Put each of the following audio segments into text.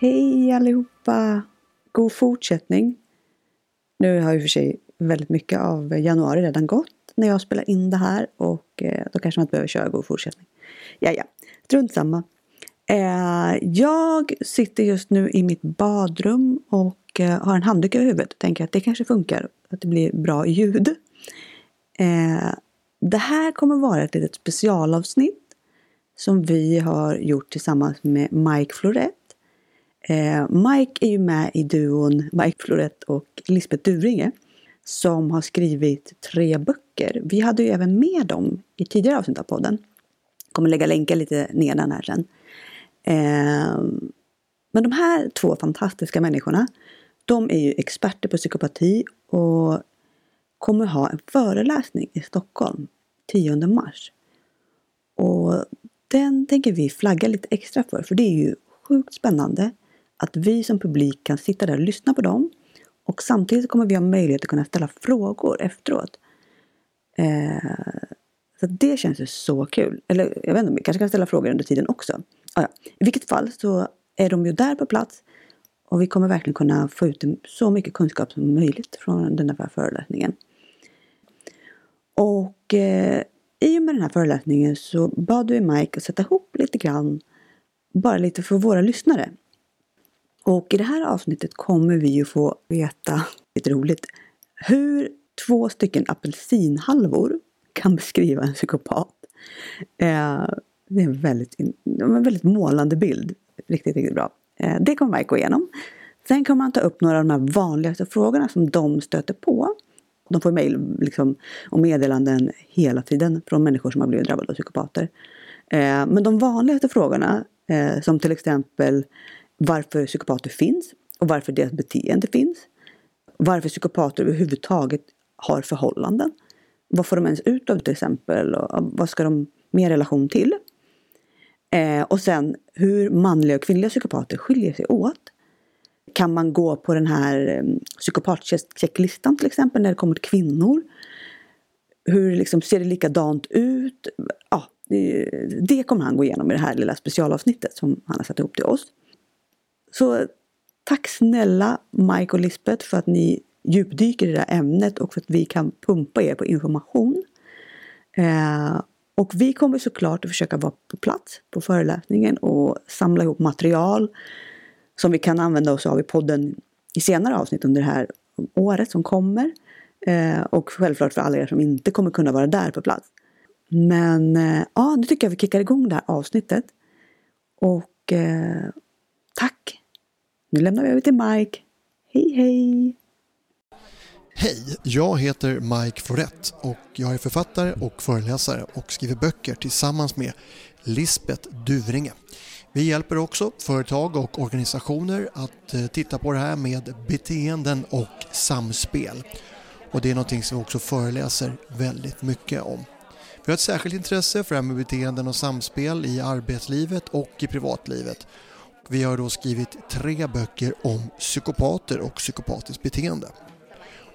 Hej allihopa! God fortsättning! Nu har ju för sig väldigt mycket av januari redan gått när jag spelar in det här och eh, då kanske man inte behöver köra god fortsättning. Ja, ja, strunt samma. Eh, jag sitter just nu i mitt badrum och eh, har en handduk över huvudet och tänker att det kanske funkar, att det blir bra ljud. Det här kommer vara ett litet specialavsnitt som vi har gjort tillsammans med Mike Florett. Eh, Mike är ju med i duon Mike Florett och Lisbeth Duringe som har skrivit tre böcker. Vi hade ju även med dem i tidigare avsnitt av podden. Kommer lägga länkar lite nedan här sen. Eh, men de här två fantastiska människorna, de är ju experter på psykopati och kommer ha en föreläsning i Stockholm 10 mars. Och den tänker vi flagga lite extra för, för det är ju sjukt spännande att vi som publik kan sitta där och lyssna på dem och samtidigt kommer vi ha möjlighet att kunna ställa frågor efteråt. Eh, så det känns ju så kul. Eller jag vet inte, vi kanske kan ställa frågor under tiden också. Ah, ja. I vilket fall så är de ju där på plats. Och vi kommer verkligen kunna få ut så mycket kunskap som möjligt från den här föreläsningen. Och eh, i och med den här föreläsningen så bad vi Mike att sätta ihop lite grann, bara lite för våra lyssnare. Och i det här avsnittet kommer vi ju få veta, lite roligt, hur två stycken apelsinhalvor kan beskriva en psykopat. Eh, det är en väldigt, en väldigt målande bild. Riktigt, riktigt bra. Eh, det kommer Mike gå igenom. Sen kommer han ta upp några av de här vanligaste frågorna som de stöter på. De får mejl liksom, och meddelanden hela tiden från människor som har blivit drabbade av psykopater. Eh, men de vanligaste frågorna, eh, som till exempel varför psykopater finns och varför deras beteende finns. Varför psykopater överhuvudtaget har förhållanden. Vad får de ens ut av till exempel och vad ska de med relation till? Eh, och sen hur manliga och kvinnliga psykopater skiljer sig åt. Kan man gå på den här eh, psykopatchecklistan till exempel när det kommer till kvinnor? Hur liksom, ser det likadant ut? Ja, det, det kommer han gå igenom i det här lilla specialavsnittet som han har satt ihop till oss. Så tack snälla Mike och Lisbeth för att ni djupdyker i det här ämnet och för att vi kan pumpa er på information. Eh, och vi kommer såklart att försöka vara på plats på föreläsningen och samla ihop material som vi kan använda oss av i podden i senare avsnitt under det här året som kommer. Eh, och självklart för alla er som inte kommer kunna vara där på plats. Men eh, ja, nu tycker jag vi kickar igång det här avsnittet. Och eh, tack! Nu lämnar vi över till Mike. Hej hej! Hej, jag heter Mike Florett och jag är författare och föreläsare och skriver böcker tillsammans med Lisbeth Duvringe. Vi hjälper också företag och organisationer att eh, titta på det här med beteenden och samspel. Och det är någonting som vi också föreläser väldigt mycket om. Vi har ett särskilt intresse för det här med beteenden och samspel i arbetslivet och i privatlivet. Vi har då skrivit tre böcker om psykopater och psykopatiskt beteende.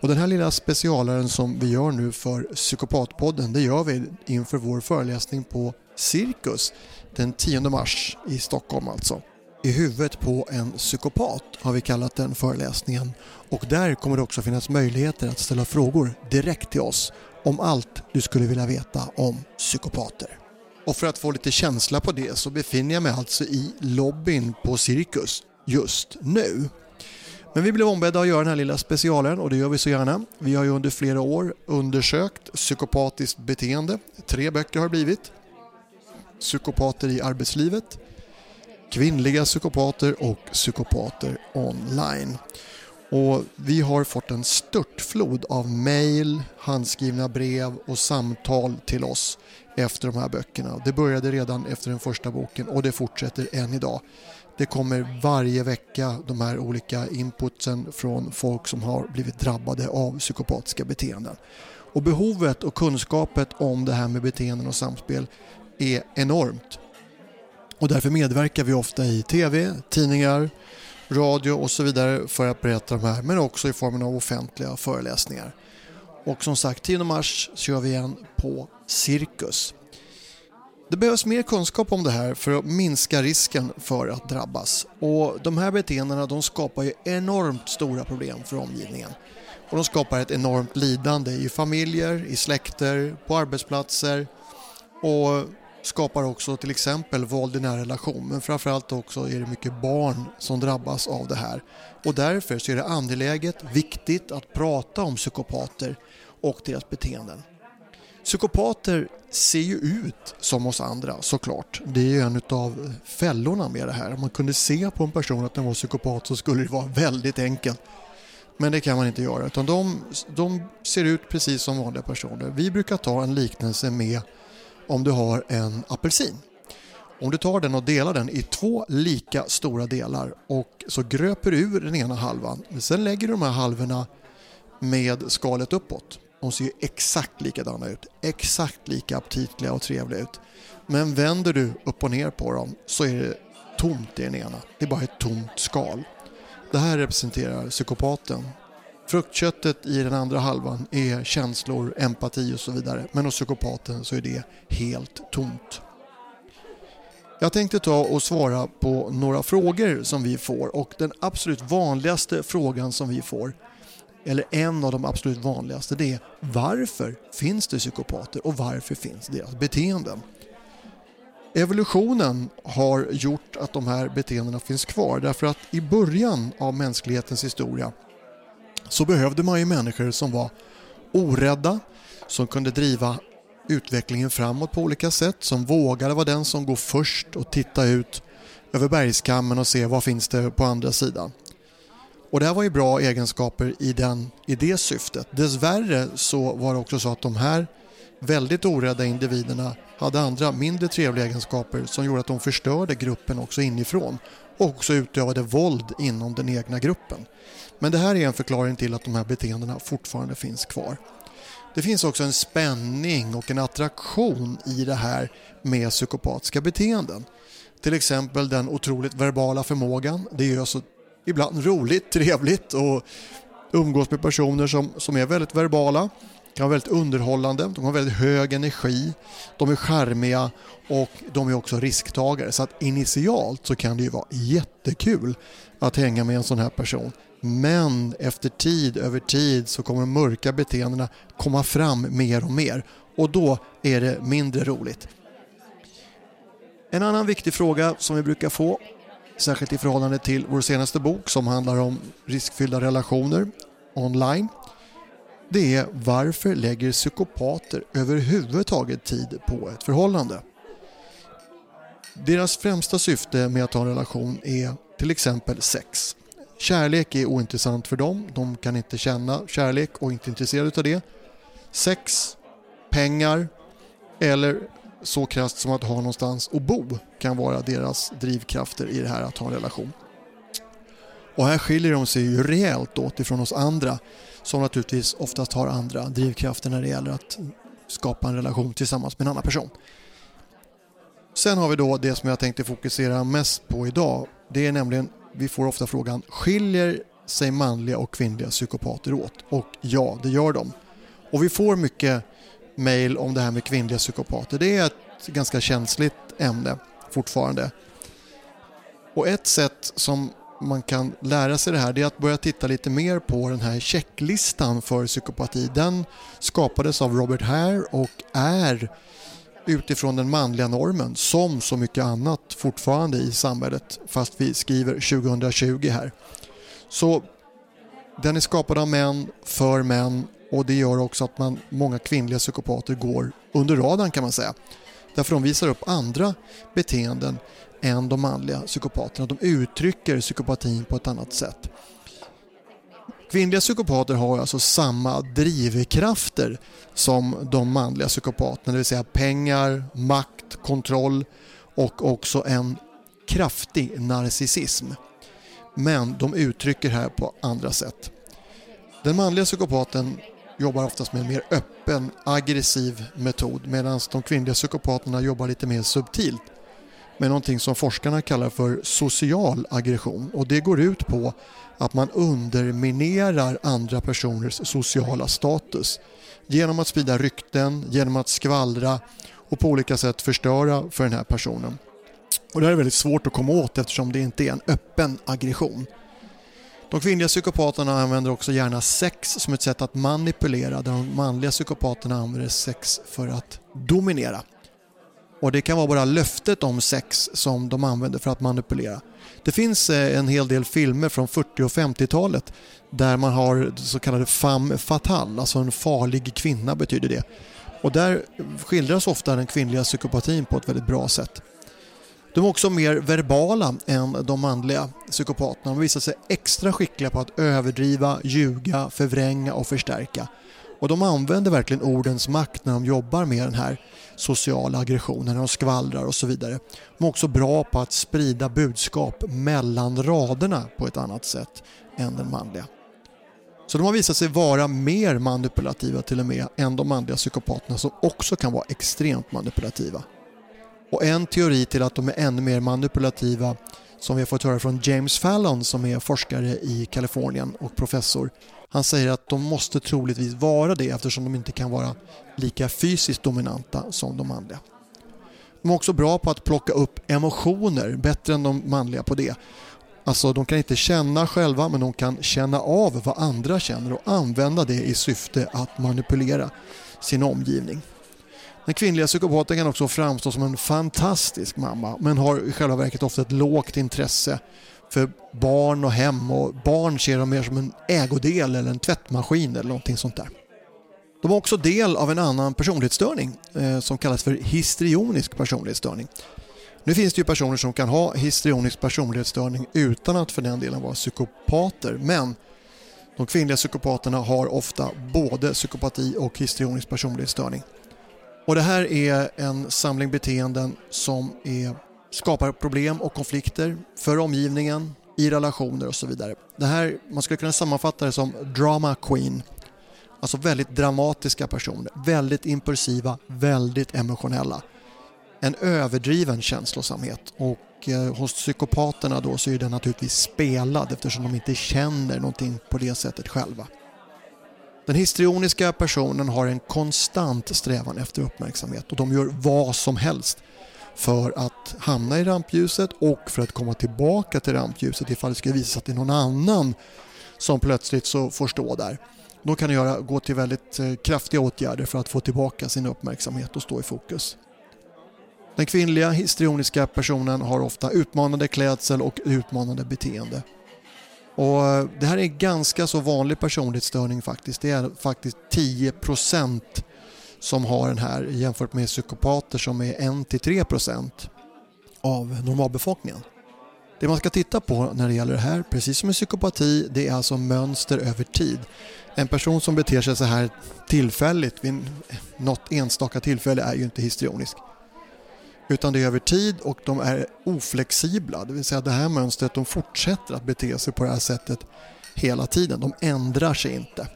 Och den här lilla specialaren som vi gör nu för Psykopatpodden det gör vi inför vår föreläsning på Cirkus den 10 mars i Stockholm alltså. I huvudet på en psykopat har vi kallat den föreläsningen och där kommer det också finnas möjligheter att ställa frågor direkt till oss om allt du skulle vilja veta om psykopater. Och för att få lite känsla på det så befinner jag mig alltså i lobbyn på Cirkus just nu. Men vi blev ombedda att göra den här lilla specialen och det gör vi så gärna. Vi har ju under flera år undersökt psykopatiskt beteende. Tre böcker har blivit. Psykopater i arbetslivet, kvinnliga psykopater och psykopater online. Och vi har fått en störtflod av mejl, handskrivna brev och samtal till oss efter de här böckerna. Det började redan efter den första boken och det fortsätter än idag. Det kommer varje vecka de här olika inputsen från folk som har blivit drabbade av psykopatiska beteenden. Och behovet och kunskapet om det här med beteenden och samspel är enormt. Och därför medverkar vi ofta i TV, tidningar, radio och så vidare för att berätta de här men också i formen av offentliga föreläsningar. Och som sagt 10 mars så kör vi igen på Cirkus. Det behövs mer kunskap om det här för att minska risken för att drabbas. Och De här beteendena de skapar ju enormt stora problem för omgivningen. Och De skapar ett enormt lidande i familjer, i släkter, på arbetsplatser och skapar också till exempel våld i nära relation men framförallt också är det mycket barn som drabbas av det här. Och därför så är det angeläget, viktigt att prata om psykopater och deras beteenden. Psykopater ser ju ut som oss andra såklart. Det är ju en av fällorna med det här. Om man kunde se på en person att den var psykopat så skulle det vara väldigt enkelt. Men det kan man inte göra utan de, de ser ut precis som vanliga personer. Vi brukar ta en liknelse med om du har en apelsin. Om du tar den och delar den i två lika stora delar och så gröper du ur den ena halvan. Sen lägger du de här halvorna med skalet uppåt. De ser ju exakt likadana ut. Exakt lika aptitliga och trevliga ut. Men vänder du upp och ner på dem så är det tomt i den ena. Det är bara ett tomt skal. Det här representerar psykopaten. Fruktköttet i den andra halvan är känslor, empati och så vidare. Men hos psykopaten så är det helt tomt. Jag tänkte ta och svara på några frågor som vi får och den absolut vanligaste frågan som vi får eller en av de absolut vanligaste, det är varför finns det psykopater och varför finns deras beteenden? Evolutionen har gjort att de här beteendena finns kvar därför att i början av mänsklighetens historia så behövde man ju människor som var orädda, som kunde driva utvecklingen framåt på olika sätt, som vågade vara den som går först och titta ut över bergskammen och se vad finns det på andra sidan. Och det här var ju bra egenskaper i, den, i det syftet. Dessvärre så var det också så att de här väldigt orädda individerna hade andra mindre trevliga egenskaper som gjorde att de förstörde gruppen också inifrån och också utövade våld inom den egna gruppen. Men det här är en förklaring till att de här beteendena fortfarande finns kvar. Det finns också en spänning och en attraktion i det här med psykopatiska beteenden. Till exempel den otroligt verbala förmågan. Det är alltså ibland roligt, trevligt och umgås med personer som, som är väldigt verbala kan vara väldigt underhållande, de har väldigt hög energi, de är charmiga och de är också risktagare. Så att initialt så kan det ju vara jättekul att hänga med en sån här person. Men efter tid, över tid så kommer de mörka beteendena komma fram mer och mer och då är det mindre roligt. En annan viktig fråga som vi brukar få särskilt i förhållande till vår senaste bok som handlar om riskfyllda relationer online. Det är varför lägger psykopater överhuvudtaget tid på ett förhållande? Deras främsta syfte med att ha en relation är till exempel sex. Kärlek är ointressant för dem, de kan inte känna kärlek och är inte intresserade av det. Sex, pengar eller så krasst som att ha någonstans att bo kan vara deras drivkrafter i det här att ha en relation. Och här skiljer de sig ju rejält åt ifrån oss andra som naturligtvis oftast har andra drivkrafter när det gäller att skapa en relation tillsammans med en annan person. Sen har vi då det som jag tänkte fokusera mest på idag. Det är nämligen, vi får ofta frågan, skiljer sig manliga och kvinnliga psykopater åt? Och ja, det gör de. Och vi får mycket mail om det här med kvinnliga psykopater. Det är ett ganska känsligt ämne fortfarande. Och ett sätt som man kan lära sig det här det är att börja titta lite mer på den här checklistan för psykopati. Den skapades av Robert Hare och är utifrån den manliga normen som så mycket annat fortfarande i samhället fast vi skriver 2020 här. Så den är skapad av män, för män och det gör också att man, många kvinnliga psykopater går under radarn kan man säga. Därför de visar upp andra beteenden än de manliga psykopaterna. De uttrycker psykopatin på ett annat sätt. Kvinnliga psykopater har alltså samma drivkrafter som de manliga psykopaterna, det vill säga pengar, makt, kontroll och också en kraftig narcissism. Men de uttrycker här på andra sätt. Den manliga psykopaten jobbar oftast med en mer öppen, aggressiv metod medan de kvinnliga psykopaterna jobbar lite mer subtilt med någonting som forskarna kallar för social aggression och det går ut på att man underminerar andra personers sociala status genom att sprida rykten, genom att skvallra och på olika sätt förstöra för den här personen. Och Det här är väldigt svårt att komma åt eftersom det inte är en öppen aggression. De kvinnliga psykopaterna använder också gärna sex som ett sätt att manipulera där de manliga psykopaterna använder sex för att dominera. Och Det kan vara bara löftet om sex som de använder för att manipulera. Det finns eh, en hel del filmer från 40 och 50-talet där man har så kallade femme fatale, alltså en farlig kvinna betyder det. Och där skildras ofta den kvinnliga psykopatin på ett väldigt bra sätt. De är också mer verbala än de manliga psykopaterna. De visar sig extra skickliga på att överdriva, ljuga, förvränga och förstärka. Och de använder verkligen ordens makt när de jobbar med den här sociala aggressionen, när de skvallrar och så vidare. De är också bra på att sprida budskap mellan raderna på ett annat sätt än den manliga. Så de har visat sig vara mer manipulativa till och med än de manliga psykopaterna som också kan vara extremt manipulativa. Och en teori till att de är ännu mer manipulativa som vi har fått höra från James Fallon som är forskare i Kalifornien och professor. Han säger att de måste troligtvis vara det eftersom de inte kan vara lika fysiskt dominanta som de manliga. De är också bra på att plocka upp emotioner, bättre än de manliga på det. Alltså de kan inte känna själva men de kan känna av vad andra känner och använda det i syfte att manipulera sin omgivning. Den kvinnliga psykopaten kan också framstå som en fantastisk mamma men har i själva verket ofta ett lågt intresse för barn och hem och barn ser de mer som en ägodel eller en tvättmaskin eller någonting sånt där. De har också del av en annan personlighetsstörning eh, som kallas för histrionisk personlighetsstörning. Nu finns det ju personer som kan ha histrionisk personlighetsstörning utan att för den delen vara psykopater men de kvinnliga psykopaterna har ofta både psykopati och histrionisk personlighetsstörning. Och det här är en samling beteenden som är, skapar problem och konflikter för omgivningen, i relationer och så vidare. Det här, man skulle kunna sammanfatta det som drama queen. Alltså väldigt dramatiska personer, väldigt impulsiva, väldigt emotionella. En överdriven känslosamhet och eh, hos psykopaterna då så är den naturligtvis spelad eftersom de inte känner någonting på det sättet själva. Den histrioniska personen har en konstant strävan efter uppmärksamhet och de gör vad som helst för att hamna i rampljuset och för att komma tillbaka till rampljuset ifall det skulle visa sig att det är någon annan som plötsligt så får stå där. Då kan det göra, gå till väldigt eh, kraftiga åtgärder för att få tillbaka sin uppmärksamhet och stå i fokus. Den kvinnliga histrioniska personen har ofta utmanande klädsel och utmanande beteende. Och det här är en ganska så vanlig personlighetsstörning faktiskt. Det är faktiskt 10% som har den här jämfört med psykopater som är 1-3% av normalbefolkningen. Det man ska titta på när det gäller det här, precis som med psykopati, det är alltså mönster över tid. En person som beter sig så här tillfälligt vid något enstaka tillfälle är ju inte histrionisk. Utan det är över tid och de är oflexibla. Det vill säga det här mönstret, de fortsätter att bete sig på det här sättet hela tiden. De ändrar sig inte.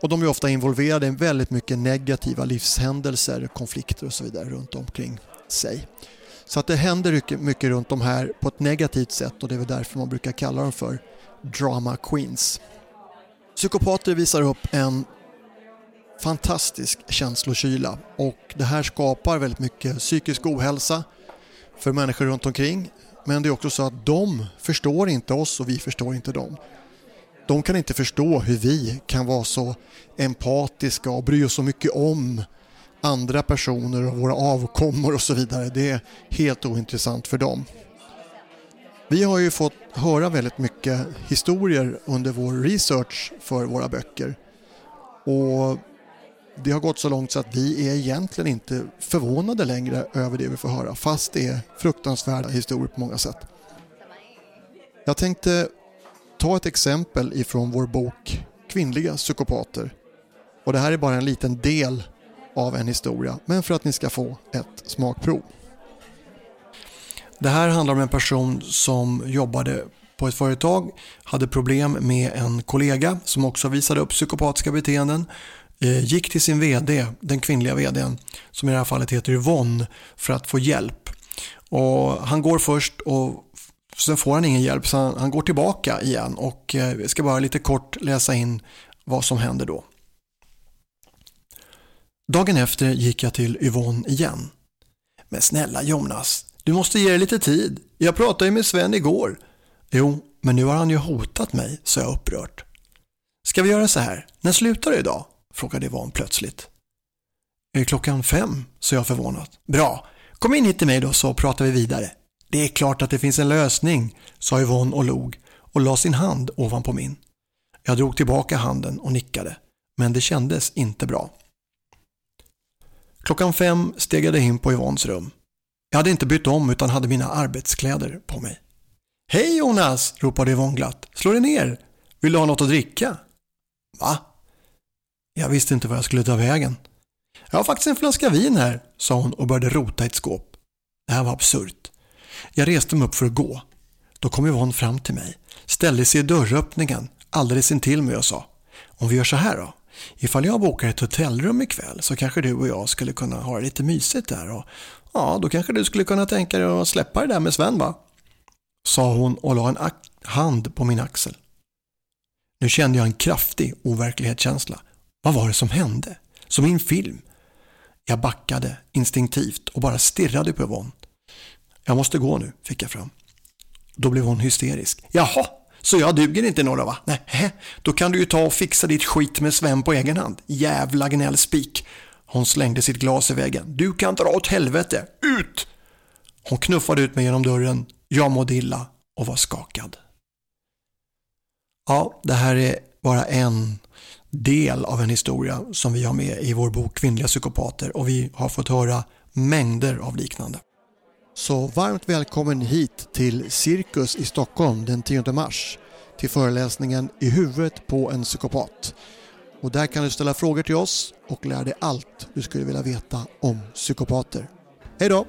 Och de är ofta involverade i väldigt mycket negativa livshändelser, konflikter och så vidare runt omkring sig. Så att det händer mycket runt de här på ett negativt sätt och det är väl därför man brukar kalla dem för drama queens. Psykopater visar upp en fantastisk känslokyla och det här skapar väldigt mycket psykisk ohälsa för människor runt omkring. Men det är också så att de förstår inte oss och vi förstår inte dem. De kan inte förstå hur vi kan vara så empatiska och bry oss så mycket om andra personer och våra avkommor och så vidare. Det är helt ointressant för dem. Vi har ju fått höra väldigt mycket historier under vår research för våra böcker. Och det har gått så långt så att vi är egentligen inte förvånade längre över det vi får höra fast det är fruktansvärda historier på många sätt. Jag tänkte ta ett exempel ifrån vår bok Kvinnliga psykopater. Och det här är bara en liten del av en historia men för att ni ska få ett smakprov. Det här handlar om en person som jobbade på ett företag, hade problem med en kollega som också visade upp psykopatiska beteenden Eh, gick till sin VD, den kvinnliga VDn, som i det här fallet heter Yvonne, för att få hjälp. Och han går först och sen får han ingen hjälp så han, han går tillbaka igen och eh, jag ska bara lite kort läsa in vad som händer då. Dagen efter gick jag till Yvonne igen. Men snälla Jonas, du måste ge dig lite tid. Jag pratade ju med Sven igår. Jo, men nu har han ju hotat mig, sa jag upprört. Ska vi göra så här, när slutar du idag? Frågade Yvonne plötsligt. Är klockan fem? sa jag förvånat. Bra, kom in hit till mig då så pratar vi vidare. Det är klart att det finns en lösning, sa Yvonne och log och la sin hand ovanpå min. Jag drog tillbaka handen och nickade, men det kändes inte bra. Klockan fem steg jag in på Yvonnes rum. Jag hade inte bytt om utan hade mina arbetskläder på mig. Hej Jonas! ropade Yvonne glatt. Slå dig ner! Vill du ha något att dricka? Va? Jag visste inte var jag skulle ta vägen. Jag har faktiskt en flaska vin här, sa hon och började rota i ett skåp. Det här var absurt. Jag reste mig upp för att gå. Då kom Yvonne fram till mig, ställde sig i dörröppningen alldeles intill mig och sa Om vi gör så här då. Ifall jag bokar ett hotellrum ikväll så kanske du och jag skulle kunna ha det lite mysigt där och ja, då kanske du skulle kunna tänka dig att släppa det där med Sven va? Sa hon och la en hand på min axel. Nu kände jag en kraftig overklighetskänsla. Vad var det som hände? Som i en film. Jag backade instinktivt och bara stirrade på Yvonne. Jag måste gå nu, fick jag fram. Då blev hon hysterisk. Jaha, så jag duger inte några va? Nej, då kan du ju ta och fixa ditt skit med Sven på egen hand. Jävla gnällspik. Hon slängde sitt glas i väggen. Du kan dra åt helvete. Ut! Hon knuffade ut mig genom dörren. Jag mådde illa och var skakad. Ja, det här är bara en del av en historia som vi har med i vår bok Kvinnliga psykopater och vi har fått höra mängder av liknande. Så varmt välkommen hit till Cirkus i Stockholm den 10 mars till föreläsningen I huvudet på en psykopat. Och där kan du ställa frågor till oss och lära dig allt du skulle vilja veta om psykopater. Hej då!